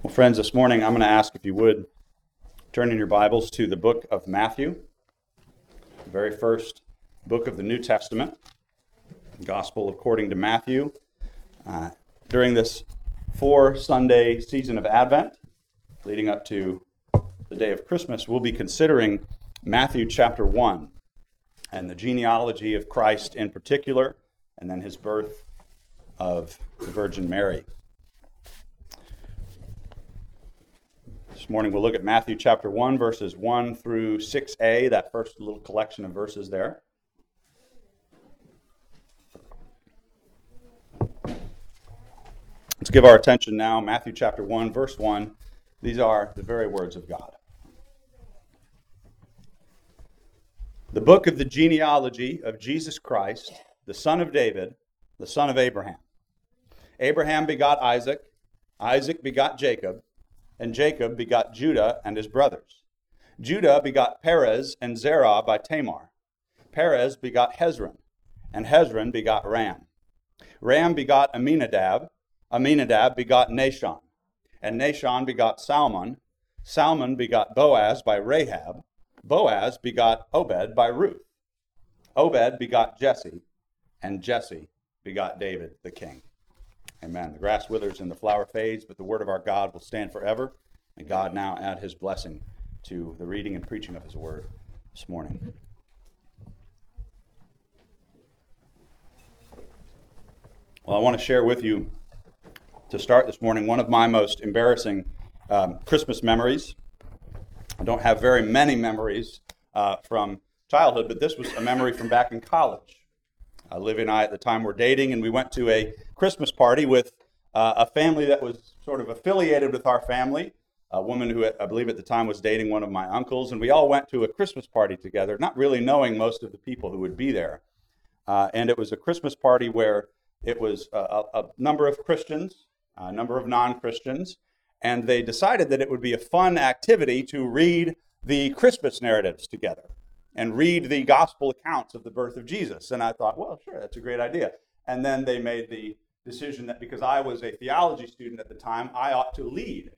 Well, friends, this morning I'm going to ask if you would turn in your Bibles to the book of Matthew, the very first book of the New Testament, Gospel according to Matthew. Uh, during this four Sunday season of Advent, leading up to the day of Christmas, we'll be considering Matthew chapter 1 and the genealogy of Christ in particular, and then his birth of the Virgin Mary. This morning we'll look at Matthew chapter 1, verses 1 through 6a, that first little collection of verses there. Let's give our attention now, Matthew chapter 1, verse 1. These are the very words of God. The book of the genealogy of Jesus Christ, the son of David, the son of Abraham. Abraham begot Isaac, Isaac begot Jacob, and Jacob begot Judah and his brothers. Judah begot Perez and Zerah by Tamar. Perez begot Hezron, and Hezron begot Ram. Ram begot Amminadab, Amminadab begot Nahshon, and Nahshon begot Salmon. Salmon begot Boaz by Rahab. Boaz begot Obed by Ruth. Obed begot Jesse, and Jesse begot David the king. Amen. The grass withers and the flower fades, but the word of our God will stand forever. And God now add his blessing to the reading and preaching of his word this morning. Well, I want to share with you to start this morning one of my most embarrassing um, Christmas memories. I don't have very many memories uh, from childhood, but this was a memory from back in college. Uh, Livy and I at the time were dating, and we went to a Christmas party with uh, a family that was sort of affiliated with our family. A woman who I believe at the time was dating one of my uncles, and we all went to a Christmas party together, not really knowing most of the people who would be there. Uh, and it was a Christmas party where it was a, a number of Christians, a number of non Christians, and they decided that it would be a fun activity to read the Christmas narratives together and read the gospel accounts of the birth of Jesus. And I thought, well, sure, that's a great idea. And then they made the decision that because I was a theology student at the time, I ought to lead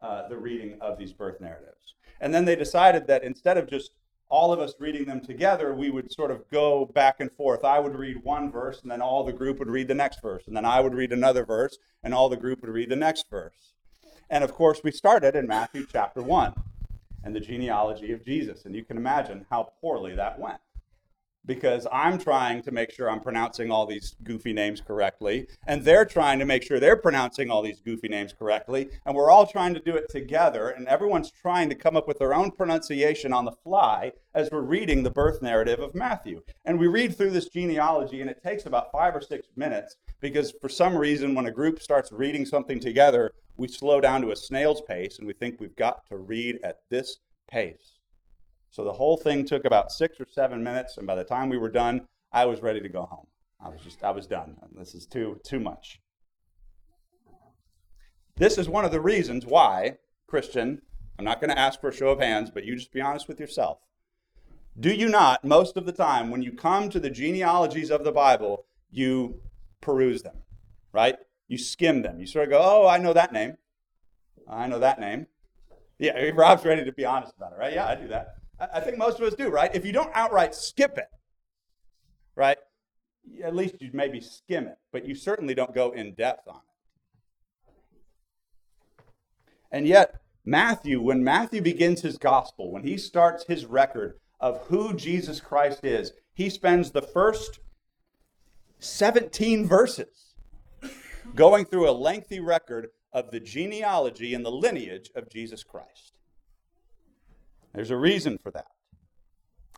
uh, the reading of these birth narratives. And then they decided that instead of just all of us reading them together, we would sort of go back and forth. I would read one verse, and then all the group would read the next verse. And then I would read another verse, and all the group would read the next verse. And of course, we started in Matthew chapter 1 and the genealogy of Jesus. And you can imagine how poorly that went. Because I'm trying to make sure I'm pronouncing all these goofy names correctly, and they're trying to make sure they're pronouncing all these goofy names correctly, and we're all trying to do it together, and everyone's trying to come up with their own pronunciation on the fly as we're reading the birth narrative of Matthew. And we read through this genealogy, and it takes about five or six minutes because for some reason, when a group starts reading something together, we slow down to a snail's pace and we think we've got to read at this pace. So the whole thing took about six or seven minutes, and by the time we were done, I was ready to go home. I was just, I was done. This is too, too much. This is one of the reasons why, Christian, I'm not going to ask for a show of hands, but you just be honest with yourself. Do you not, most of the time, when you come to the genealogies of the Bible, you peruse them, right? You skim them. You sort of go, oh, I know that name. I know that name. Yeah, Rob's ready to be honest about it, right? Yeah, I do that. I think most of us do, right? If you don't outright skip it, right? At least you maybe skim it, but you certainly don't go in depth on it. And yet, Matthew, when Matthew begins his gospel, when he starts his record of who Jesus Christ is, he spends the first 17 verses going through a lengthy record of the genealogy and the lineage of Jesus Christ. There's a reason for that.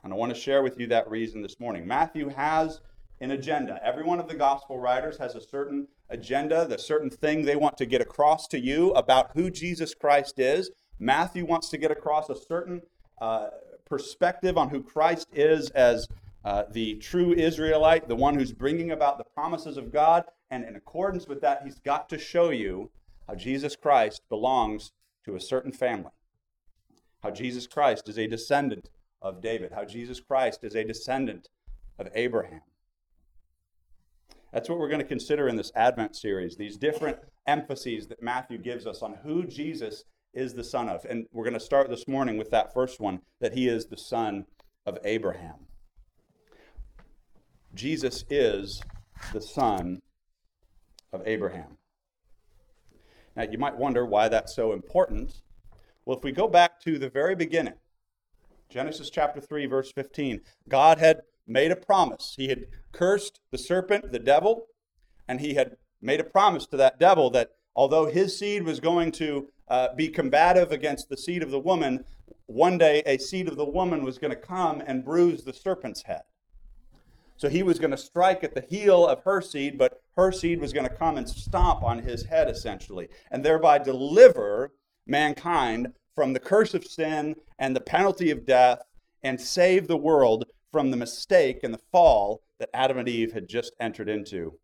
And I want to share with you that reason this morning. Matthew has an agenda. Every one of the gospel writers has a certain agenda, the certain thing they want to get across to you about who Jesus Christ is. Matthew wants to get across a certain uh, perspective on who Christ is as uh, the true Israelite, the one who's bringing about the promises of God. And in accordance with that, he's got to show you how Jesus Christ belongs to a certain family, how Jesus Christ is a descendant of David, how Jesus Christ is a descendant of Abraham. That's what we're going to consider in this Advent series, these different emphases that Matthew gives us on who Jesus is the son of. And we're going to start this morning with that first one that he is the son of Abraham. Jesus is the son of Abraham. Now, you might wonder why that's so important. Well, if we go back to the very beginning, Genesis chapter 3, verse 15, God had made a promise. He had cursed the serpent, the devil, and he had made a promise to that devil that although his seed was going to uh, be combative against the seed of the woman, one day a seed of the woman was going to come and bruise the serpent's head. So he was going to strike at the heel of her seed, but her seed was going to come and stomp on his head, essentially, and thereby deliver mankind from the curse of sin and the penalty of death and save the world from the mistake and the fall that Adam and Eve had just entered into.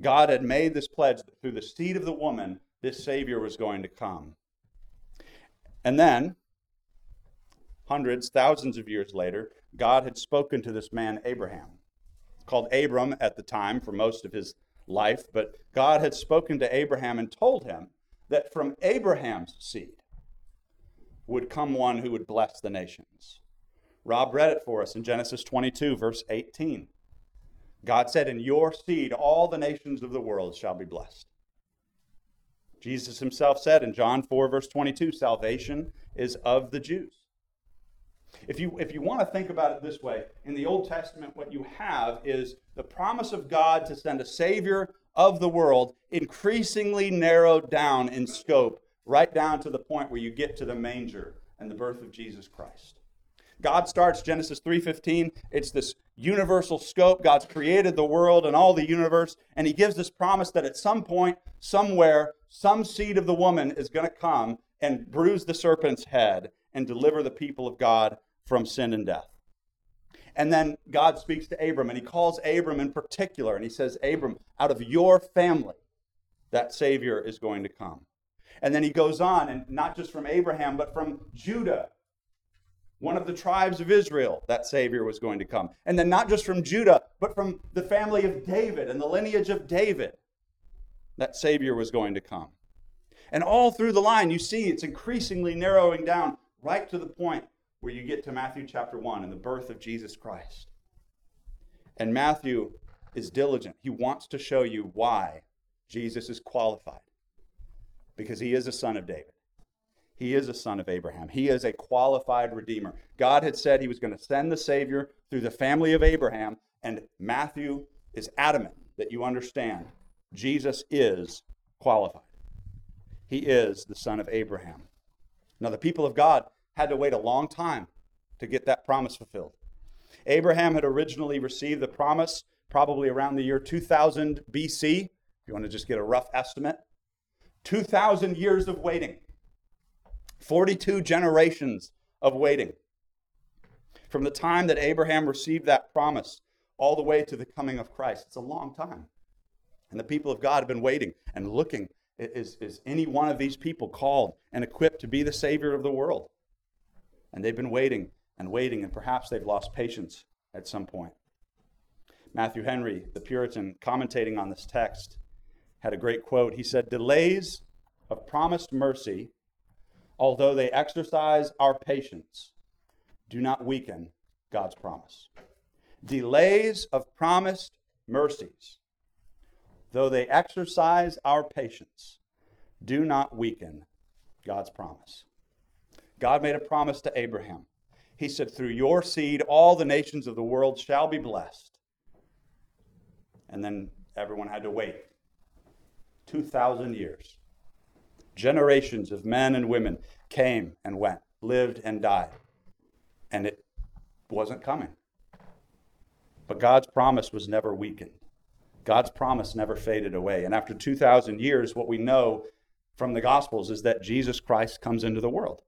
God had made this pledge that through the seed of the woman, this Savior was going to come. And then, hundreds, thousands of years later, God had spoken to this man, Abraham, called Abram at the time for most of his life, but God had spoken to Abraham and told him that from Abraham's seed would come one who would bless the nations. Rob read it for us in Genesis 22, verse 18. God said, In your seed, all the nations of the world shall be blessed. Jesus himself said in John 4, verse 22, salvation is of the Jews. If you, if you want to think about it this way, in the Old Testament, what you have is the promise of God to send a Savior of the world increasingly narrowed down in scope, right down to the point where you get to the manger and the birth of Jesus Christ. God starts Genesis 3:15. It's this universal scope. God's created the world and all the universe, and he gives this promise that at some point, somewhere, some seed of the woman is going to come and bruise the serpent's head and deliver the people of God from sin and death. And then God speaks to Abram, and he calls Abram in particular, and he says, Abram, out of your family, that Savior is going to come. And then he goes on, and not just from Abraham, but from Judah, one of the tribes of Israel, that Savior was going to come. And then not just from Judah, but from the family of David and the lineage of David, that Savior was going to come. And all through the line, you see it's increasingly narrowing down right to the point where you get to Matthew chapter 1 and the birth of Jesus Christ. And Matthew is diligent. He wants to show you why Jesus is qualified because he is a son of David. He is a son of Abraham. He is a qualified redeemer. God had said he was going to send the Savior through the family of Abraham, and Matthew is adamant that you understand Jesus is qualified. He is the son of Abraham. Now, the people of God had to wait a long time to get that promise fulfilled. Abraham had originally received the promise probably around the year 2000 BC, if you want to just get a rough estimate. 2,000 years of waiting. 42 generations of waiting. From the time that Abraham received that promise all the way to the coming of Christ. It's a long time. And the people of God have been waiting and looking. Is, is any one of these people called and equipped to be the Savior of the world? And they've been waiting and waiting, and perhaps they've lost patience at some point. Matthew Henry, the Puritan, commentating on this text, had a great quote. He said, Delays of promised mercy although they exercise our patience, do not weaken God's promise. Delays of promised mercies, though they exercise our patience, do not weaken God's promise. God made a promise to Abraham. He said, Through your seed, all the nations of the world shall be blessed. And then everyone had to wait 2,000 years Generations of men and women came and went, lived and died. And it wasn't coming. But God's promise was never weakened. God's promise never faded away. And after 2,000 years, what we know from the Gospels is that Jesus Christ comes into the world.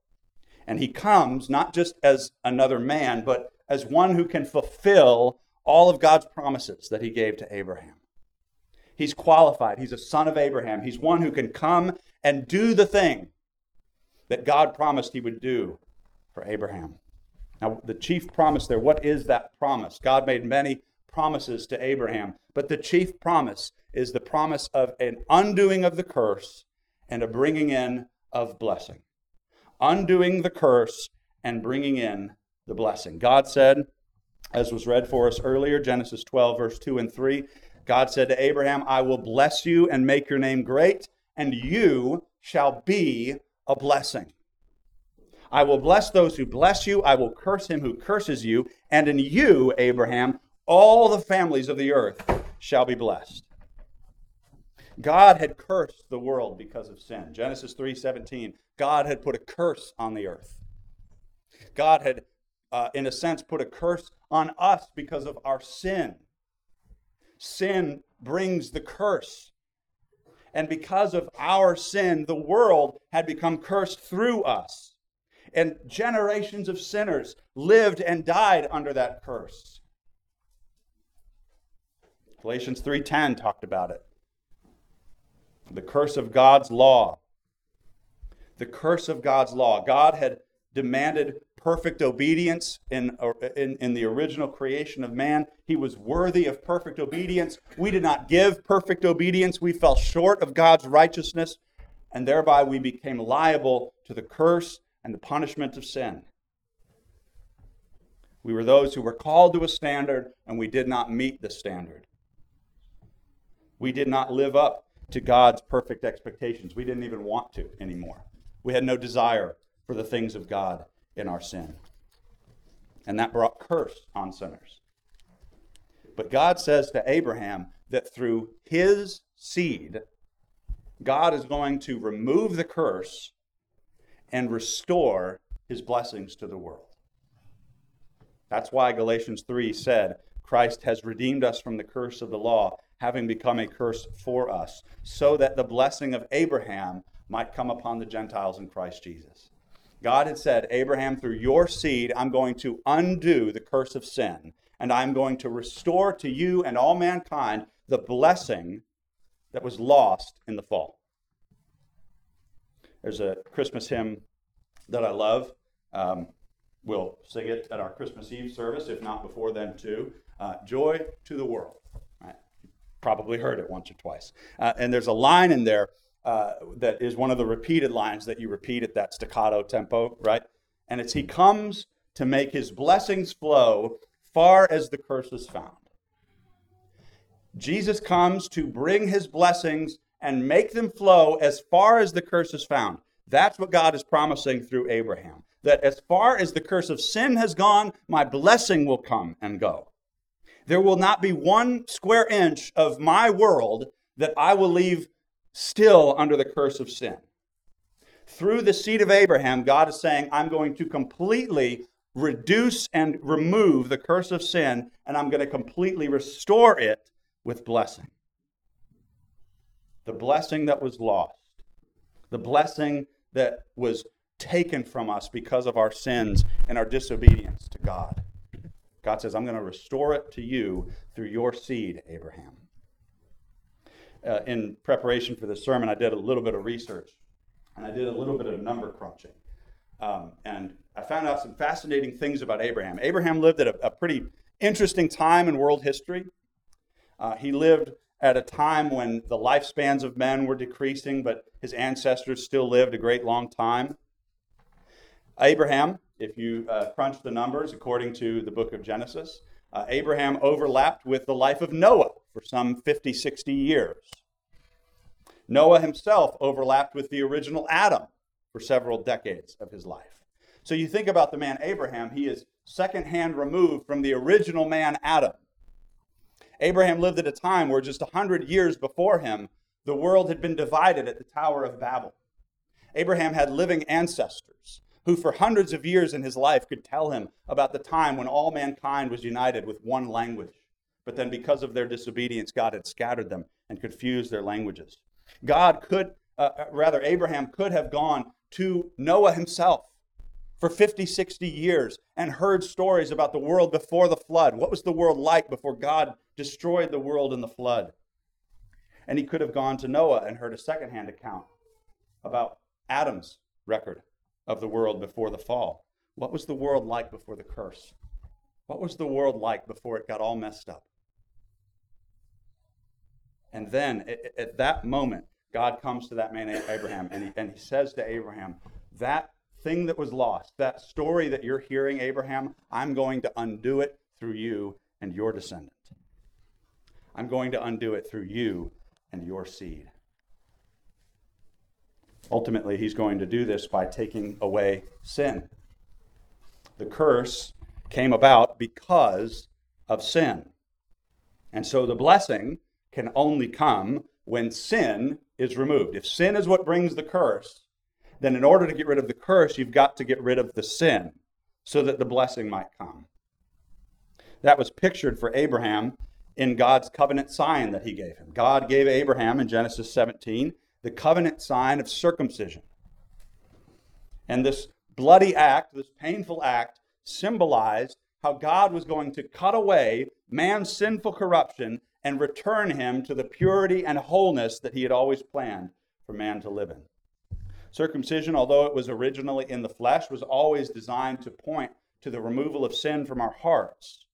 And he comes not just as another man, but as one who can fulfill all of God's promises that he gave to Abraham. He's qualified. He's a son of Abraham. He's one who can come and do the thing that God promised he would do for Abraham. Now, the chief promise there, what is that promise? God made many promises to Abraham, but the chief promise is the promise of an undoing of the curse and a bringing in of blessing. Undoing the curse and bringing in the blessing. God said, as was read for us earlier, Genesis 12, verse 2 and 3, God said to Abraham, I will bless you and make your name great, and you shall be a blessing. I will bless those who bless you, I will curse him who curses you, and in you, Abraham, all the families of the earth shall be blessed. God had cursed the world because of sin. Genesis 3:17, God had put a curse on the earth. God had uh, in a sense put a curse on us because of our sin. Sin brings the curse. And because of our sin, the world had become cursed through us. And generations of sinners lived and died under that curse. Galatians 3:10 talked about it. The curse of God's law. The curse of God's law. God had demanded perfect obedience in, in, in, the original creation of man. He was worthy of perfect obedience. We did not give perfect obedience. We fell short of God's righteousness, and thereby we became liable to the curse and the punishment of sin. We were those who were called to a standard, and we did not meet the standard. We did not live up to God's perfect expectations. We didn't even want to anymore. We had no desire for the things of God in our sin. And that brought curse on sinners. But God says to Abraham that through his seed, God is going to remove the curse and restore his blessings to the world. That's why Galatians 3 said, Christ has redeemed us from the curse of the law, having become a curse for us, so that the blessing of Abraham might come upon the Gentiles in Christ Jesus. God had said, Abraham, through your seed, I'm going to undo the curse of sin, and I'm going to restore to you and all mankind the blessing that was lost in the fall. There's a Christmas hymn that I love. Um, we'll sing it at our Christmas Eve service, if not before then, too. Uh, Joy to the world. Probably heard it once or twice. Uh, and there's a line in there uh, that is one of the repeated lines that you repeat at that staccato tempo, right? And it's He comes to make His blessings flow far as the curse is found. Jesus comes to bring His blessings and make them flow as far as the curse is found. That's what God is promising through Abraham. That as far as the curse of sin has gone, my blessing will come and go. There will not be one square inch of my world that I will leave still under the curse of sin. Through the seed of Abraham, God is saying, I'm going to completely reduce and remove the curse of sin, and I'm going to completely restore it with blessing. The blessing that was lost, the blessing that was taken from us because of our sins and our disobedience to God. God says, I'm going to restore it to you through your seed, Abraham uh, in preparation for this sermon, I did a little bit of research and I did a little bit of number crunching. Um, and I found out some fascinating things about Abraham. Abraham lived at a, a pretty interesting time in world history. Uh, he lived at a time when the lifespans of men were decreasing, but his ancestors still lived a great long time. Abraham, if you uh, crunch the numbers according to the book of Genesis, uh, Abraham overlapped with the life of Noah for some 50, 60 years. Noah himself overlapped with the original Adam for several decades of his life. So you think about the man Abraham, he is secondhand removed from the original man Adam. Abraham lived at a time where just 100 years before him, the world had been divided at the Tower of Babel. Abraham had living ancestors who, for hundreds of years in his life, could tell him about the time when all mankind was united with one language. But then, because of their disobedience, God had scattered them and confused their languages. God could, uh, uh, rather, Abraham could have gone to Noah himself for 50, 60 years and heard stories about the world before the flood. What was the world like before God destroyed the world in the flood? And he could have gone to Noah and heard a secondhand account about Adam's record of the world before the fall. What was the world like before the curse? What was the world like before it got all messed up? And then at that moment, God comes to that man Abraham and he, and he says to Abraham, That thing that was lost, that story that you're hearing, Abraham, I'm going to undo it through you and your descendant. I'm going to undo it through you and your seed. Ultimately, he's going to do this by taking away sin. The curse came about because of sin. And so the blessing can only come when sin is removed. If sin is what brings the curse, then in order to get rid of the curse, you've got to get rid of the sin so that the blessing might come. That was pictured for Abraham in God's covenant sign that he gave him. God gave Abraham in Genesis 17 the covenant sign of circumcision. And this bloody act, this painful act, symbolized how God was going to cut away man's sinful corruption and return him to the purity and wholeness that he had always planned for man to live in. Circumcision, although it was originally in the flesh, was always designed to point to the removal of sin from our hearts.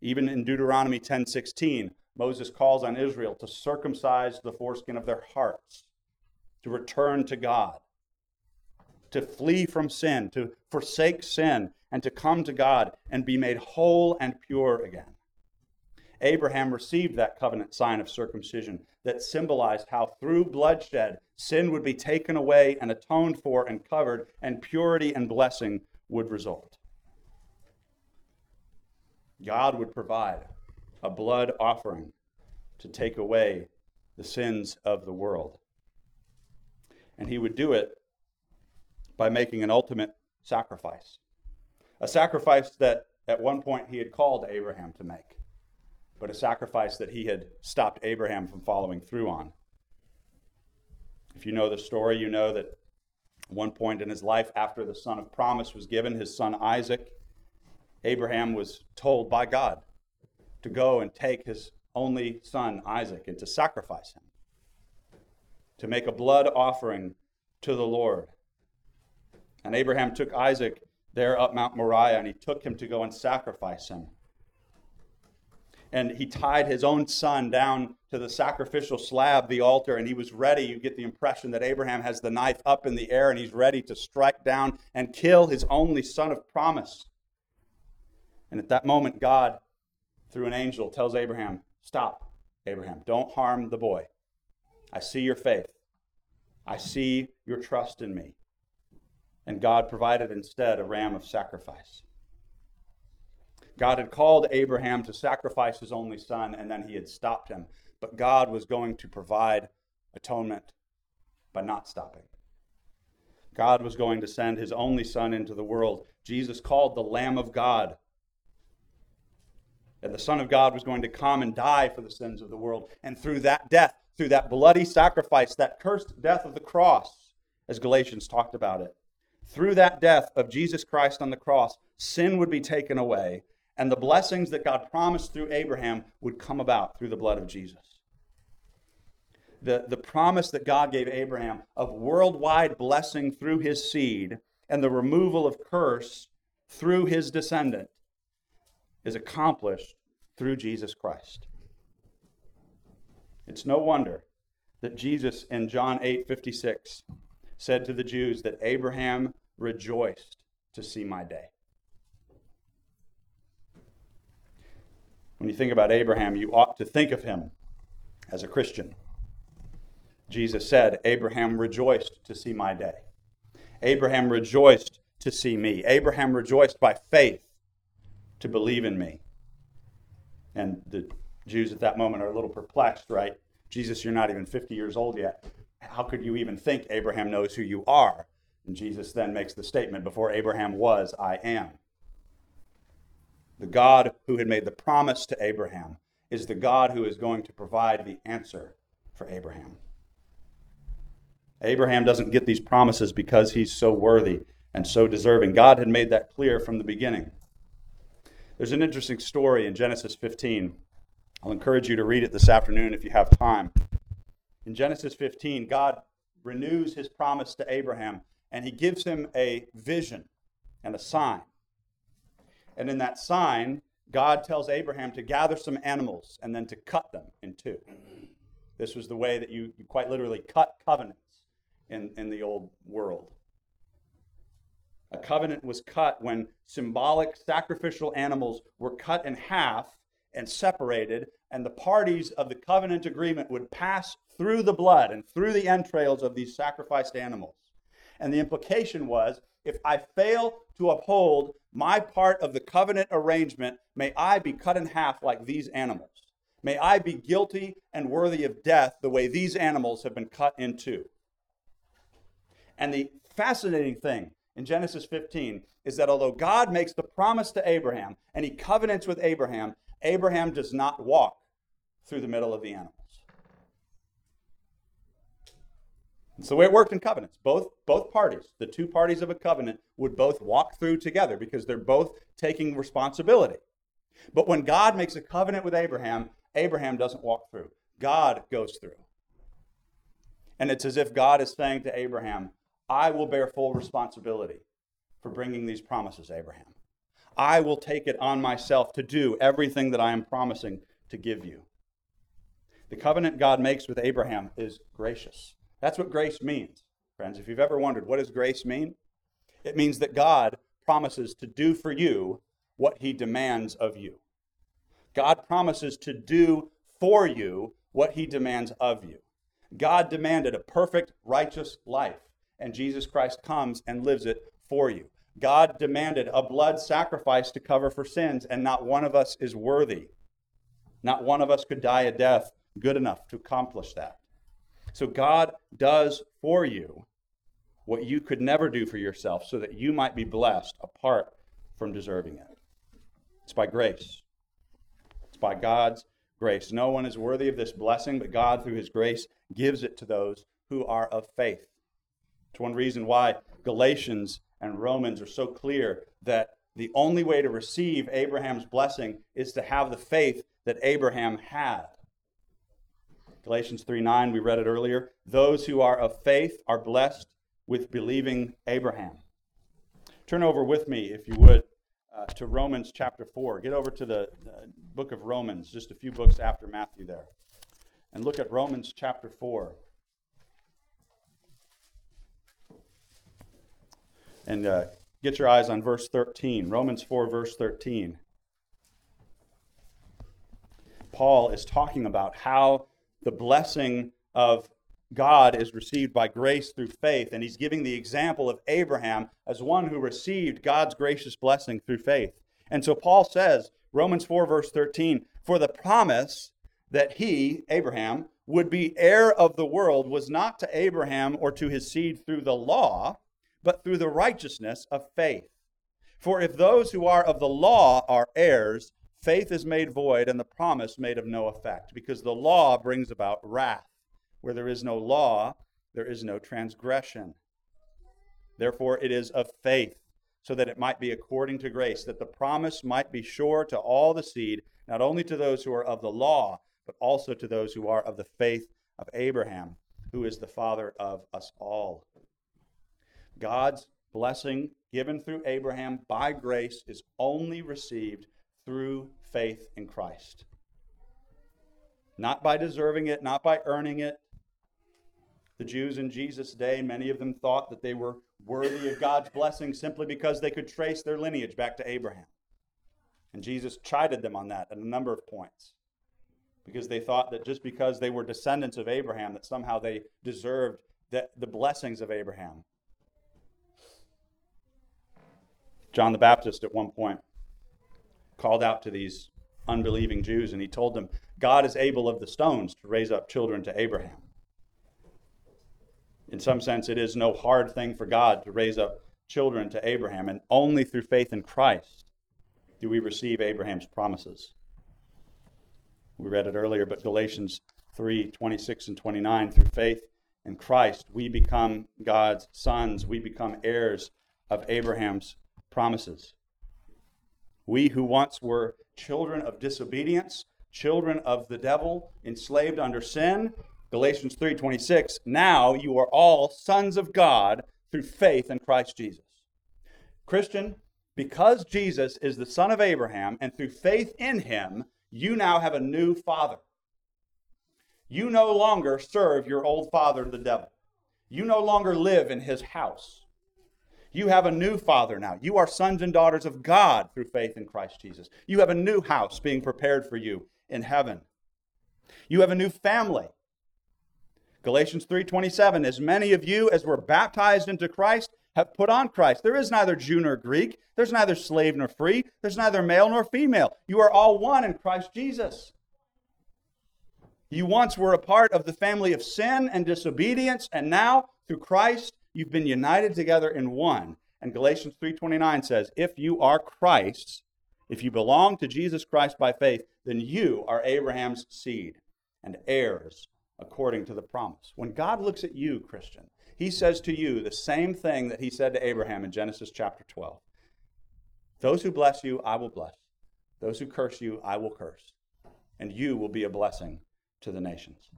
Even in Deuteronomy 10:16, Moses calls on Israel to circumcise the foreskin of their hearts, to return to God, to flee from sin, to forsake sin, and to come to God and be made whole and pure again. Abraham received that covenant sign of circumcision that symbolized how through bloodshed sin would be taken away and atoned for and covered, and purity and blessing would result. God would provide a blood offering to take away the sins of the world. And he would do it by making an ultimate sacrifice. A sacrifice that at one point he had called Abraham to make but a sacrifice that he had stopped Abraham from following through on. If you know the story, you know that at one point in his life, after the son of promise was given, his son Isaac, Abraham was told by God to go and take his only son Isaac and to sacrifice him, to make a blood offering to the Lord. And Abraham took Isaac there up Mount Moriah and he took him to go and sacrifice him and he tied his own son down to the sacrificial slab, the altar, and he was ready. You get the impression that Abraham has the knife up in the air and he's ready to strike down and kill his only son of promise. And at that moment, God, through an angel, tells Abraham, Stop, Abraham, don't harm the boy. I see your faith, I see your trust in me. And God provided instead a ram of sacrifice. God had called Abraham to sacrifice his only son, and then he had stopped him. But God was going to provide atonement by not stopping. God was going to send his only son into the world. Jesus called the Lamb of God. And the Son of God was going to come and die for the sins of the world. And through that death, through that bloody sacrifice, that cursed death of the cross, as Galatians talked about it, through that death of Jesus Christ on the cross, sin would be taken away and the blessings that God promised through Abraham would come about through the blood of Jesus. The, the promise that God gave Abraham of worldwide blessing through his seed and the removal of curse through his descendant is accomplished through Jesus Christ. It's no wonder that Jesus in John 8 56 said to the Jews that Abraham rejoiced to see my day. When you think about Abraham, you ought to think of him as a Christian. Jesus said, Abraham rejoiced to see my day. Abraham rejoiced to see me. Abraham rejoiced by faith to believe in me. And the Jews at that moment are a little perplexed, right? Jesus, you're not even 50 years old yet. How could you even think Abraham knows who you are? And Jesus then makes the statement, Before Abraham was, I am. The God who had made the promise to Abraham is the God who is going to provide the answer for Abraham. Abraham doesn't get these promises because he's so worthy and so deserving. God had made that clear from the beginning. There's an interesting story in Genesis 15. I'll encourage you to read it this afternoon if you have time. In Genesis 15, God renews his promise to Abraham and he gives him a vision and a sign. And in that sign, God tells Abraham to gather some animals and then to cut them in two. This was the way that you, you quite literally cut covenants in, in the old world. A covenant was cut when symbolic sacrificial animals were cut in half and separated, and the parties of the covenant agreement would pass through the blood and through the entrails of these sacrificed animals. And the implication was if I fail to uphold my part of the covenant arrangement, may I be cut in half like these animals. May I be guilty and worthy of death the way these animals have been cut in two. And the fascinating thing in Genesis 15 is that although God makes the promise to Abraham and he covenants with Abraham, Abraham does not walk through the middle of the animals. It's the way it worked in covenants. Both, both parties, the two parties of a covenant, would both walk through together because they're both taking responsibility. But when God makes a covenant with Abraham, Abraham doesn't walk through. God goes through. And it's as if God is saying to Abraham, I will bear full responsibility for bringing these promises, Abraham. I will take it on myself to do everything that I am promising to give you. The covenant God makes with Abraham is gracious. That's what grace means, friends. If you've ever wondered, what does grace mean? It means that God promises to do for you what he demands of you. God promises to do for you what he demands of you. God demanded a perfect, righteous life, and Jesus Christ comes and lives it for you. God demanded a blood sacrifice to cover for sins, and not one of us is worthy. Not one of us could die a death good enough to accomplish that. So God does for you what you could never do for yourself so that you might be blessed apart from deserving it. It's by grace it's by God's grace. No one is worthy of this blessing, but God, through his grace, gives it to those who are of faith. It's one reason why Galatians and Romans are so clear that the only way to receive Abraham's blessing is to have the faith that Abraham had. Galatians 3 9, we read it earlier. Those who are of faith are blessed with believing Abraham. Turn over with me, if you would, uh, to Romans chapter 4. Get over to the uh, book of Romans, just a few books after Matthew there. And look at Romans chapter 4. And uh, get your eyes on verse 13. Romans 4, verse 13. Paul is talking about how the blessing of God is received by grace through faith, and he's giving the example of Abraham as one who received God's gracious blessing through faith. And so Paul says, Romans 4, verse 13, for the promise that he, Abraham, would be heir of the world was not to Abraham or to his seed through the law, but through the righteousness of faith. For if those who are of the law are heirs, faith is made void and the promise made of no effect, because the law brings about wrath. Where there is no law, there is no transgression. Therefore, it is of faith, so that it might be according to grace, that the promise might be sure to all the seed, not only to those who are of the law, but also to those who are of the faith of Abraham, who is the father of us all. God's blessing given through Abraham by grace is only received through faith in Christ. Not by deserving it, not by earning it, the Jews in Jesus' day, many of them thought that they were worthy of God's blessing simply because they could trace their lineage back to Abraham. And Jesus chided them on that at a number of points because they thought that just because they were descendants of Abraham, that somehow they deserved the, the blessings of Abraham. John the Baptist at one point called out to these unbelieving Jews and he told them, God is able of the stones to raise up children to Abraham. In some sense, it is no hard thing for God to raise up children to Abraham, and only through faith in Christ do we receive Abraham's promises. We read it earlier, but Galatians 3 26 and 29, through faith in Christ, we become God's sons, we become heirs of Abraham's promises. We who once were children of disobedience, children of the devil, enslaved under sin, Galatians 3:26, now you are all sons of God through faith in Christ Jesus. Christian, because Jesus is the son of Abraham and through faith in him, you now have a new father. You no longer serve your old father, the devil. You no longer live in his house. You have a new father now. You are sons and daughters of God through faith in Christ Jesus. You have a new house being prepared for you in heaven. You have a new family. Galatians 3:27 As many of you as were baptized into Christ have put on Christ. There is neither Jew nor Greek, there's neither slave nor free, there's neither male nor female. You are all one in Christ Jesus. You once were a part of the family of sin and disobedience, and now through Christ You've been united together in one. And Galatians 3:29 says, "If you are Christ's, if you belong to Jesus Christ by faith, then you are Abraham's seed and heirs according to the promise." When God looks at you, Christian, he says to you the same thing that he said to Abraham in Genesis chapter 12. Those who bless you, I will bless. Those who curse you, I will curse. And you will be a blessing to the nations.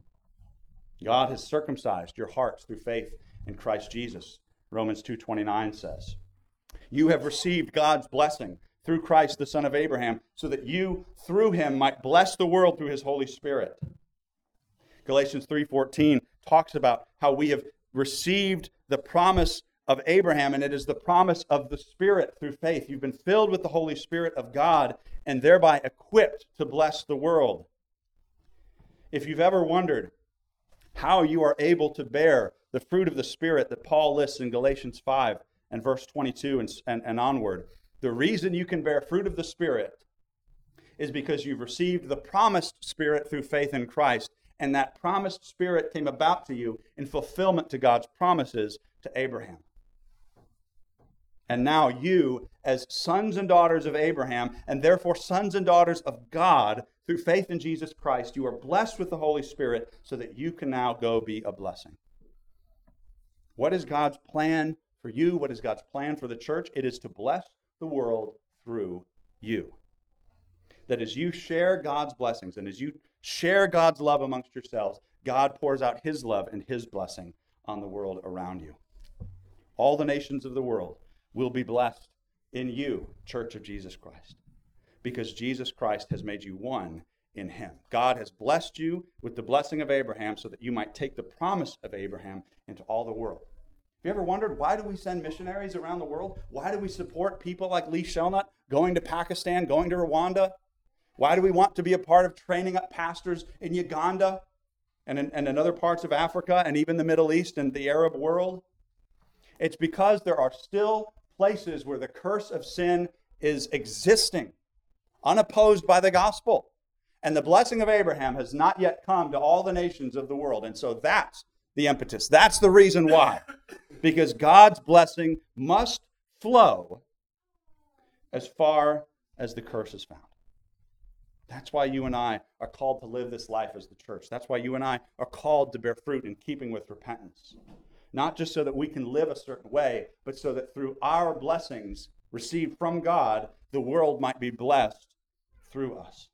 God has circumcised your hearts through faith in Christ Jesus. Romans 2:29 says, "You have received God's blessing through Christ the son of Abraham, so that you through him might bless the world through his Holy Spirit." Galatians 3:14 talks about how we have received the promise of Abraham and it is the promise of the Spirit through faith. You've been filled with the Holy Spirit of God and thereby equipped to bless the world. If you've ever wondered how you are able to bear the fruit of the Spirit that Paul lists in Galatians 5 and verse 22 and, and, and onward. The reason you can bear fruit of the Spirit is because you've received the promised Spirit through faith in Christ, and that promised Spirit came about to you in fulfillment to God's promises to Abraham. And now you, as sons and daughters of Abraham, and therefore sons and daughters of God, through faith in Jesus Christ, you are blessed with the Holy Spirit so that you can now go be a blessing. What is God's plan for you? What is God's plan for the church? It is to bless the world through you. That as you share God's blessings and as you share God's love amongst yourselves, God pours out his love and his blessing on the world around you. All the nations of the world will be blessed in you, Church of Jesus Christ, because Jesus Christ has made you one in him. God has blessed you with the blessing of Abraham so that you might take the promise of Abraham into all the world. Have you ever wondered why do we send missionaries around the world? Why do we support people like Lee Shelnut going to Pakistan, going to Rwanda? Why do we want to be a part of training up pastors in Uganda and in, and in other parts of Africa and even the Middle East and the Arab world? It's because there are still places where the curse of sin is existing, unopposed by the gospel. And the blessing of Abraham has not yet come to all the nations of the world. And so that's the impetus. That's the reason why. Because God's blessing must flow as far as the curse is found. That's why you and I are called to live this life as the church. That's why you and I are called to bear fruit in keeping with repentance. Not just so that we can live a certain way, but so that through our blessings received from God, the world might be blessed through us.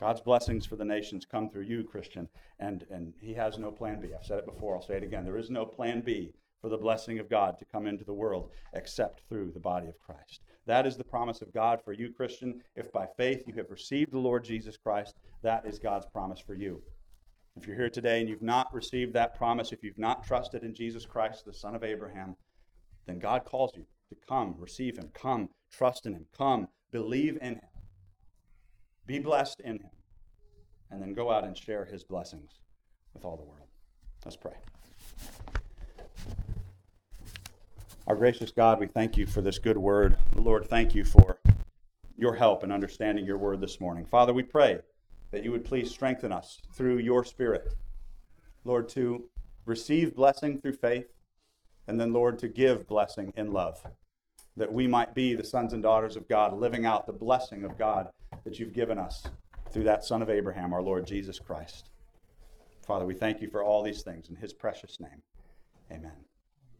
God's blessings for the nations come through you, Christian, and, and He has no plan B. I've said it before, I'll say it again. There is no plan B for the blessing of God to come into the world except through the body of Christ. That is the promise of God for you, Christian. If by faith you have received the Lord Jesus Christ, that is God's promise for you. If you're here today and you've not received that promise, if you've not trusted in Jesus Christ, the Son of Abraham, then God calls you to come, receive Him, come, trust in Him, come, believe in Him. Be blessed in him. And then go out and share his blessings with all the world. Let's pray. Our gracious God, we thank you for this good word. Lord, thank you for your help in understanding your word this morning. Father, we pray that you would please strengthen us through your spirit. Lord, to receive blessing through faith, and then, Lord, to give blessing in love, that we might be the sons and daughters of God, living out the blessing of God that you've given us through that Son of Abraham, our Lord Jesus Christ. Father, we thank you for all these things in his precious name. Amen.